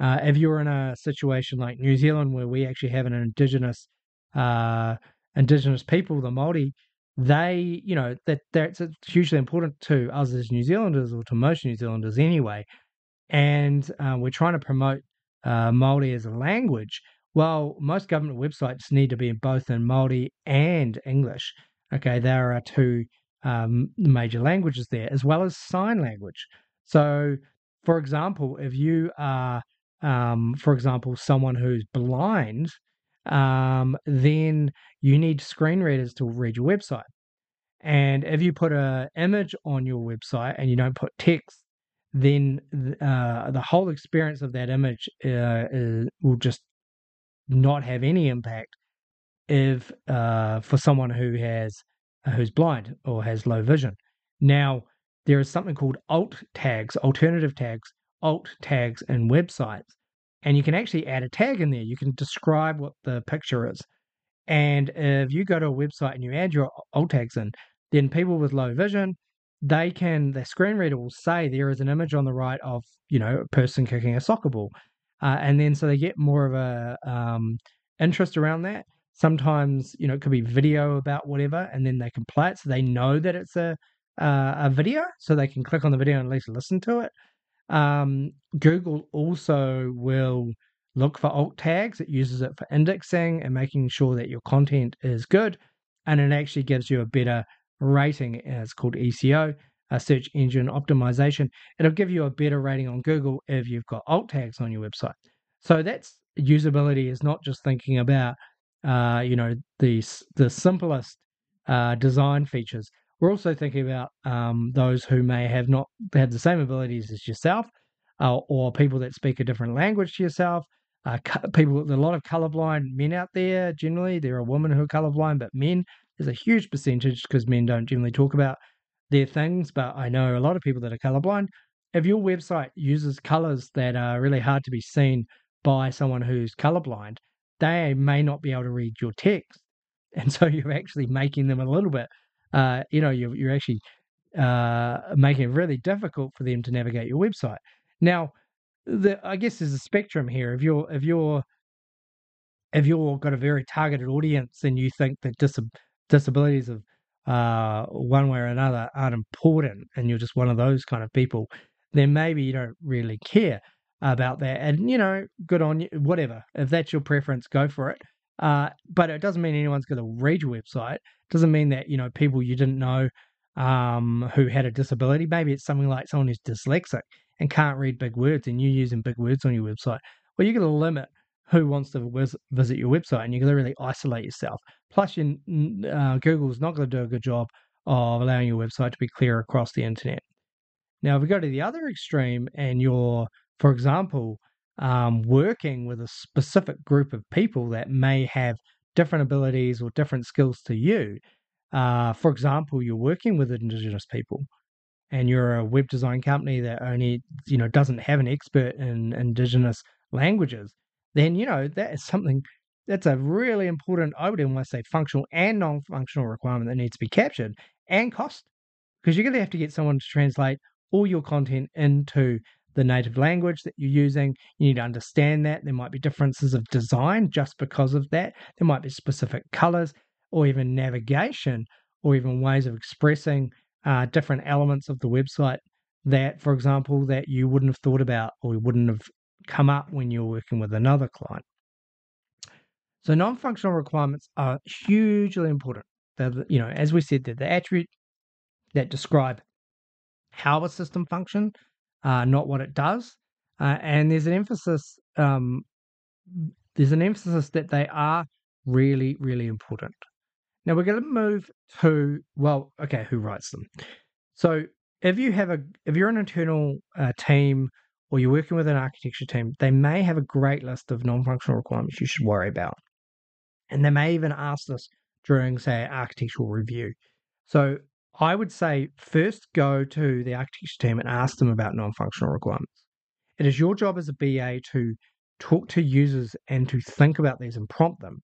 Speaker 1: Uh, if you're in a situation like New Zealand, where we actually have an indigenous uh, indigenous people, the Maori, they, you know, that that's hugely important to us as New Zealanders, or to most New Zealanders anyway. And uh, we're trying to promote uh, Māori as a language, well, most government websites need to be in both in Māori and English. Okay, there are two um, major languages there, as well as sign language. So, for example, if you are, um, for example, someone who's blind, um, then you need screen readers to read your website. And if you put an image on your website and you don't put text, then uh, the whole experience of that image uh, is, will just not have any impact if uh, for someone who has who's blind or has low vision. Now there is something called alt tags, alternative tags, alt tags in websites, and you can actually add a tag in there. You can describe what the picture is, and if you go to a website and you add your alt tags in, then people with low vision they can the screen reader will say there is an image on the right of you know a person kicking a soccer ball uh, and then so they get more of a um, interest around that sometimes you know it could be video about whatever and then they can play it so they know that it's a uh, a video so they can click on the video and at least listen to it um, google also will look for alt tags. It uses it for indexing and making sure that your content is good. And it actually gives you a better rating. It's called SEO, a search engine optimization. It'll give you a better rating on Google if you've got alt tags on your website. So that's usability is not just thinking about, uh, you know, the the simplest uh, design features. We're also thinking about um, those who may have not have the same abilities as yourself, uh, or people that speak a different language to yourself. Uh, people, a lot of colorblind men out there. Generally, there are women who are colorblind, but men is a huge percentage because men don't generally talk about their things. But I know a lot of people that are colorblind. If your website uses colors that are really hard to be seen by someone who's colorblind, they may not be able to read your text, and so you're actually making them a little bit. Uh, you know, you're, you're actually uh, making it really difficult for them to navigate your website. Now, the, I guess there's a spectrum here. If you're if you're if you've got a very targeted audience and you think that dis- disabilities of uh, one way or another aren't important, and you're just one of those kind of people, then maybe you don't really care about that. And you know, good on you. Whatever. If that's your preference, go for it. Uh, but it doesn't mean anyone's going to read your website. It doesn't mean that you know people you didn't know um, who had a disability. Maybe it's something like someone who's dyslexic and can't read big words, and you're using big words on your website. Well, you're going to limit who wants to visit your website, and you're going to really isolate yourself. Plus, uh, Google's not going to do a good job of allowing your website to be clear across the internet. Now, if we go to the other extreme, and you're, for example, um, working with a specific group of people that may have different abilities or different skills to you. Uh, for example, you're working with Indigenous people, and you're a web design company that only you know doesn't have an expert in Indigenous languages then you know that is something that's a really important, I would even want to say functional and non-functional requirement that needs to be captured and cost. Because you're going to have to get someone to translate all your content into the native language that you're using. You need to understand that. There might be differences of design just because of that. There might be specific colors or even navigation or even ways of expressing uh, different elements of the website that, for example, that you wouldn't have thought about or wouldn't have come up when you're working with another client. So non-functional requirements are hugely important. They're, you know, as we said, they're the attribute that describe how a system function, uh, not what it does. Uh, and there's an emphasis. Um, there's an emphasis that they are really, really important. Now we're going to move to well, okay, who writes them? So if you have a if you're an internal uh, team or you're working with an architecture team, they may have a great list of non functional requirements you should worry about. And they may even ask this during, say, architectural review. So I would say first go to the architecture team and ask them about non functional requirements. It is your job as a BA to talk to users and to think about these and prompt them.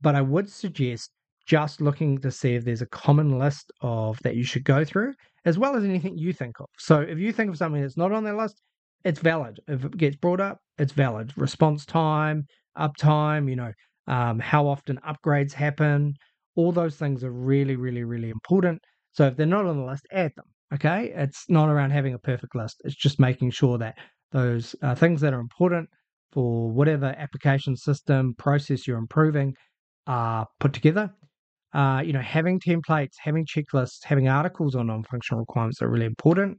Speaker 1: But I would suggest just looking to see if there's a common list of that you should go through, as well as anything you think of. So if you think of something that's not on their list, it's valid. If it gets brought up, it's valid. Response time, uptime, you know, um, how often upgrades happen, all those things are really, really, really important. So if they're not on the list, add them. Okay, it's not around having a perfect list. It's just making sure that those uh, things that are important for whatever application system process you're improving are put together. Uh, you know, having templates, having checklists, having articles on non-functional requirements are really important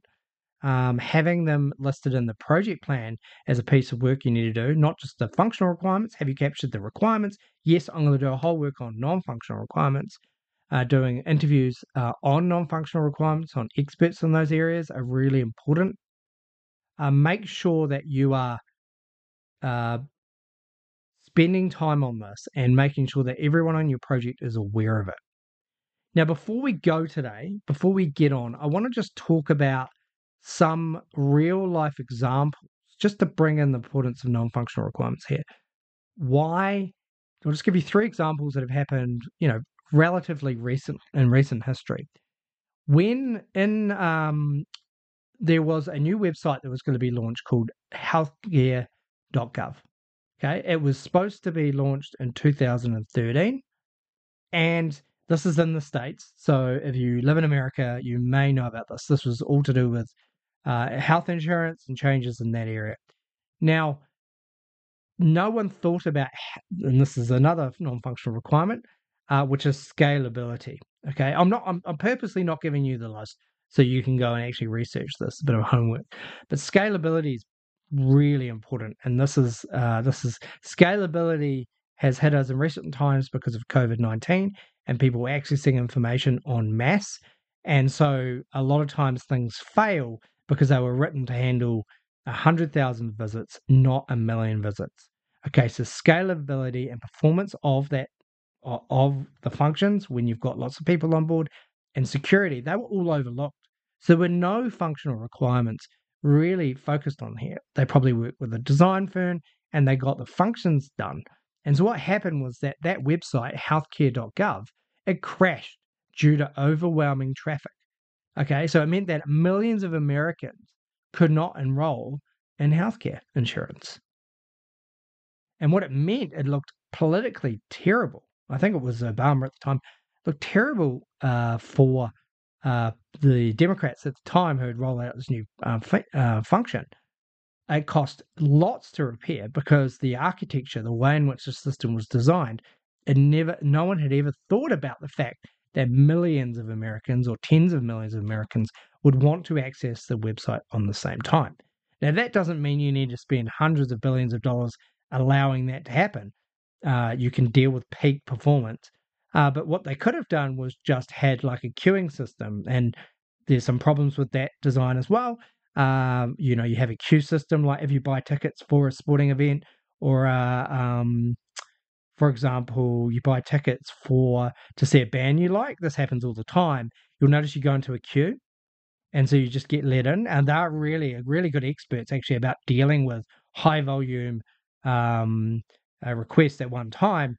Speaker 1: um, having them listed in the project plan as a piece of work you need to do, not just the functional requirements. Have you captured the requirements? Yes, I'm going to do a whole work on non functional requirements. Uh, doing interviews uh, on non functional requirements, on experts in those areas are really important. Uh, make sure that you are uh, spending time on this and making sure that everyone on your project is aware of it. Now, before we go today, before we get on, I want to just talk about some real life examples just to bring in the importance of non functional requirements here. Why? I'll just give you three examples that have happened, you know, relatively recent in recent history. When in um, there was a new website that was going to be launched called healthcare.gov. Okay, it was supposed to be launched in 2013, and this is in the States. So if you live in America, you may know about this. This was all to do with uh, health insurance and changes in that area. Now, no one thought about, and this is another non-functional requirement, uh, which is scalability. Okay, I'm not. I'm, I'm purposely not giving you the list so you can go and actually research this. A bit of homework, but scalability is really important, and this is uh, this is scalability has hit us in recent times because of COVID nineteen and people accessing information on mass, and so a lot of times things fail because they were written to handle 100,000 visits, not a million visits. Okay, so scalability and performance of that of the functions when you've got lots of people on board and security, they were all overlooked. So there were no functional requirements really focused on here. They probably worked with a design firm and they got the functions done. And so what happened was that that website, healthcare.gov, it crashed due to overwhelming traffic. Okay, so it meant that millions of Americans could not enroll in healthcare insurance. And what it meant, it looked politically terrible. I think it was Obama at the time, looked terrible uh, for uh, the Democrats at the time who had rolled out this new uh, uh, function. It cost lots to repair because the architecture, the way in which the system was designed, it never, no one had ever thought about the fact that millions of Americans or tens of millions of Americans would want to access the website on the same time. Now, that doesn't mean you need to spend hundreds of billions of dollars allowing that to happen. Uh, you can deal with peak performance. Uh, but what they could have done was just had like a queuing system. And there's some problems with that design as well. Um, you know, you have a queue system, like if you buy tickets for a sporting event or a, um, for example, you buy tickets for to see a band you like. This happens all the time. You'll notice you go into a queue, and so you just get let in. And they're really, really good experts actually about dealing with high volume um, uh, requests at one time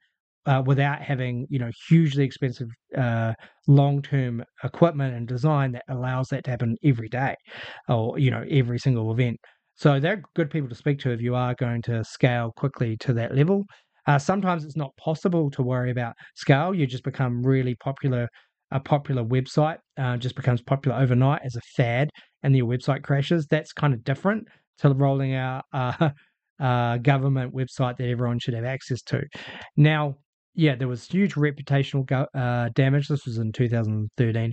Speaker 1: uh, without having you know hugely expensive uh, long term equipment and design that allows that to happen every day or you know every single event. So they're good people to speak to if you are going to scale quickly to that level. Uh, sometimes it's not possible to worry about scale. You just become really popular. A popular website uh, just becomes popular overnight as a fad, and your website crashes. That's kind of different to rolling out a government website that everyone should have access to. Now, yeah, there was huge reputational go- uh, damage. This was in 2013.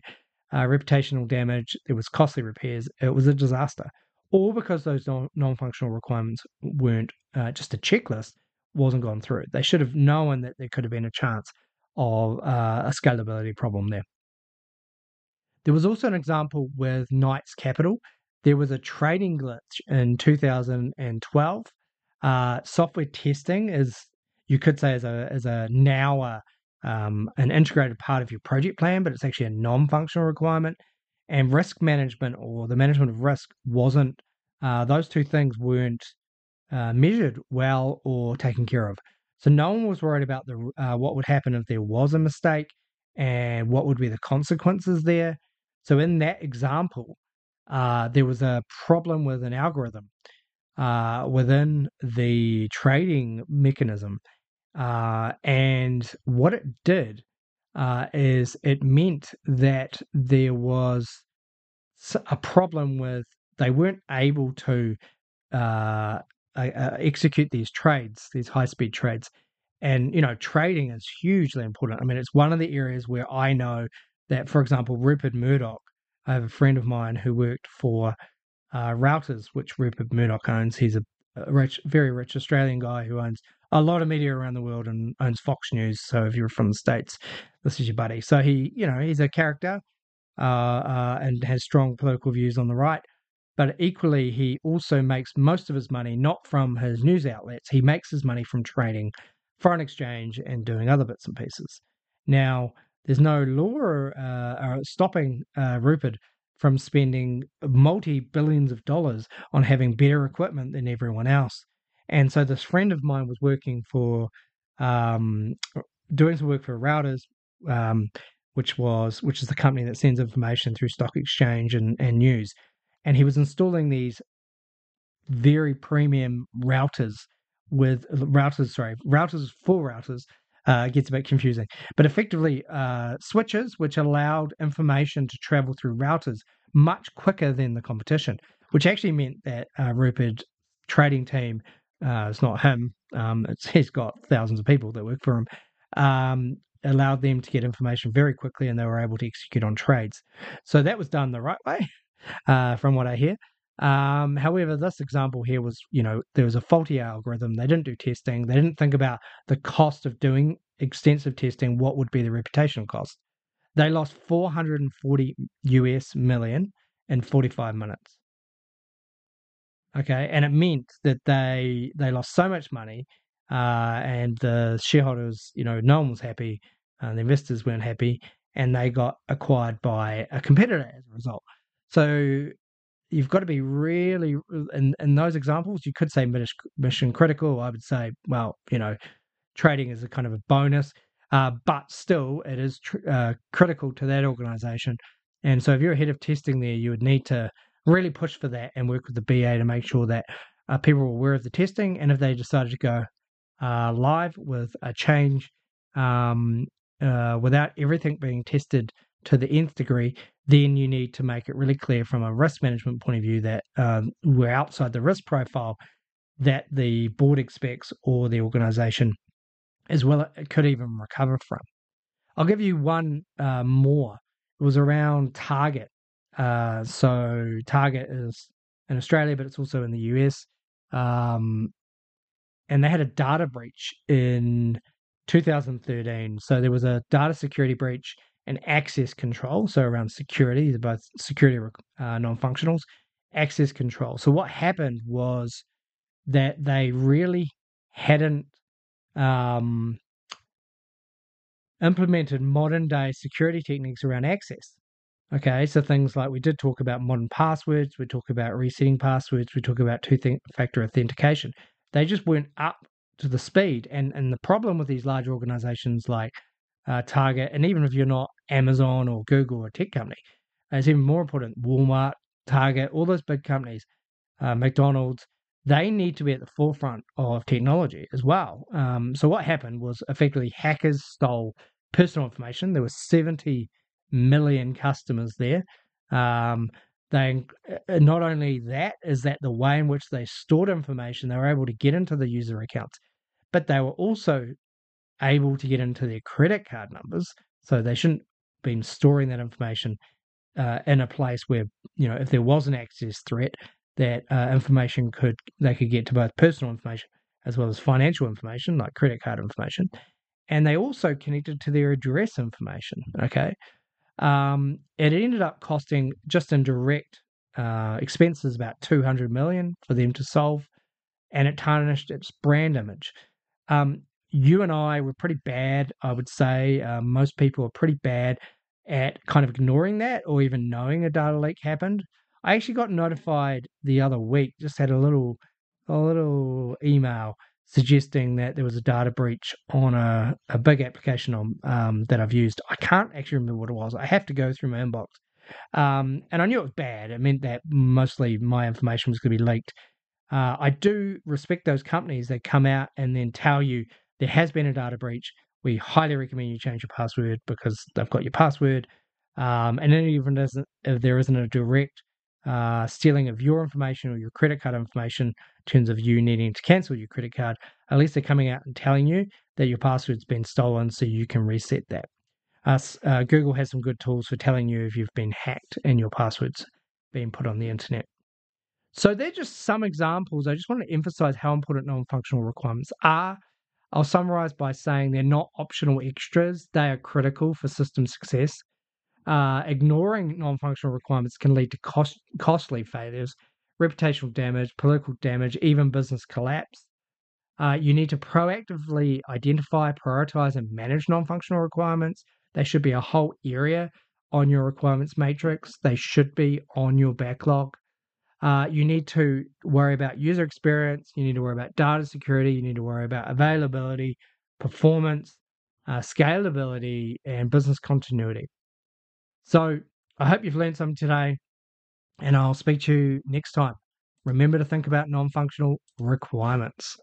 Speaker 1: Uh, reputational damage. It was costly repairs. It was a disaster. All because those non functional requirements weren't uh, just a checklist, wasn't gone through. They should have known that there could have been a chance of uh, a scalability problem there. There was also an example with Knights Capital. There was a trading glitch in 2012. Uh, software testing is, you could say, as a as a now a, um, an integrated part of your project plan, but it's actually a non-functional requirement. And risk management or the management of risk wasn't; uh, those two things weren't uh, measured well or taken care of. So no one was worried about the uh, what would happen if there was a mistake and what would be the consequences there. So in that example, uh, there was a problem with an algorithm uh, within the trading mechanism, uh, and what it did uh, is it meant that there was a problem with they weren't able to uh, execute these trades, these high speed trades. And, you know, trading is hugely important. I mean, it's one of the areas where I know that, for example, Rupert Murdoch, I have a friend of mine who worked for uh, Reuters, which Rupert Murdoch owns. He's a, a rich, very rich Australian guy who owns a lot of media around the world and owns Fox News. So if you're from the States, this is your buddy. So he, you know, he's a character uh, uh, and has strong political views on the right. But equally, he also makes most of his money not from his news outlets. He makes his money from trading foreign exchange and doing other bits and pieces. Now, there's no law uh, stopping uh, Rupert from spending multi billions of dollars on having better equipment than everyone else. And so, this friend of mine was working for, um, doing some work for Reuters, um, which was which is the company that sends information through stock exchange and, and news and he was installing these very premium routers with routers, sorry, routers full routers. Uh, gets a bit confusing, but effectively uh, switches which allowed information to travel through routers much quicker than the competition, which actually meant that uh, Rupert trading team, uh, it's not him, um, he's got thousands of people that work for him, um, allowed them to get information very quickly and they were able to execute on trades. So that was done the right way, uh, from what I hear. Um, however, this example here was, you know, there was a faulty algorithm. They didn't do testing. They didn't think about the cost of doing extensive testing. What would be the reputational cost? They lost 440 US million in 45 minutes. Okay, and it meant that they they lost so much money, uh, and the shareholders, you know, no one was happy, uh, the investors weren't happy, and they got acquired by a competitor as a result. So you've got to be really in in those examples. You could say mission critical. I would say, well, you know, trading is a kind of a bonus, uh, but still, it is tr- uh, critical to that organization. And so, if you're ahead of testing there, you would need to really push for that and work with the BA to make sure that uh, people are aware of the testing. And if they decided to go uh, live with a change um, uh, without everything being tested to the nth degree, then you need to make it really clear from a risk management point of view that um, we're outside the risk profile that the board expects or the organization as well it could even recover from. I'll give you one uh, more. It was around Target uh, so Target is in Australia, but it's also in the US. Um, and they had a data breach in 2013. So there was a data security breach and access control. So around security, both security uh, non-functionals, access control. So what happened was that they really hadn't um, implemented modern day security techniques around access. Okay, so things like we did talk about modern passwords, we talk about resetting passwords, we talk about two factor authentication. They just weren't up to the speed. And and the problem with these large organizations like uh, Target, and even if you're not Amazon or Google or tech company, it's even more important. Walmart, Target, all those big companies, uh, McDonald's, they need to be at the forefront of technology as well. Um, so what happened was effectively hackers stole personal information. There were 70 million customers there. Um, they uh, not only that is that the way in which they stored information, they were able to get into the user accounts, but they were also able to get into their credit card numbers. So they shouldn't have been storing that information uh, in a place where you know if there was an access threat, that uh, information could they could get to both personal information as well as financial information like credit card information, and they also connected to their address information. Okay, um, it ended up costing just in direct uh, expenses about 200 million for them to solve, and it tarnished its brand image. Um, you and I were pretty bad, I would say. Uh, most people are pretty bad at kind of ignoring that or even knowing a data leak happened. I actually got notified the other week, just had a little a little email suggesting that there was a data breach on a, a big application on, um, that I've used. I can't actually remember what it was. I have to go through my inbox. Um, and I knew it was bad. It meant that mostly my information was going to be leaked. Uh, I do respect those companies that come out and then tell you there has been a data breach. We highly recommend you change your password because they've got your password. Um, and then even if there isn't a direct uh, stealing of your information or your credit card information in terms of you needing to cancel your credit card, at least they're coming out and telling you that your password's been stolen so you can reset that. Uh, uh, Google has some good tools for telling you if you've been hacked and your password's been put on the internet. So they're just some examples. I just want to emphasize how important non functional requirements are. I'll summarize by saying they're not optional extras, they are critical for system success. Uh, ignoring non functional requirements can lead to cost, costly failures, reputational damage, political damage, even business collapse. Uh, you need to proactively identify, prioritize, and manage non functional requirements. They should be a whole area on your requirements matrix, they should be on your backlog. Uh, you need to worry about user experience, you need to worry about data security, you need to worry about availability, performance, uh, scalability, and business continuity. So I hope you've learned something today, and I'll speak to you next time. Remember to think about non functional requirements.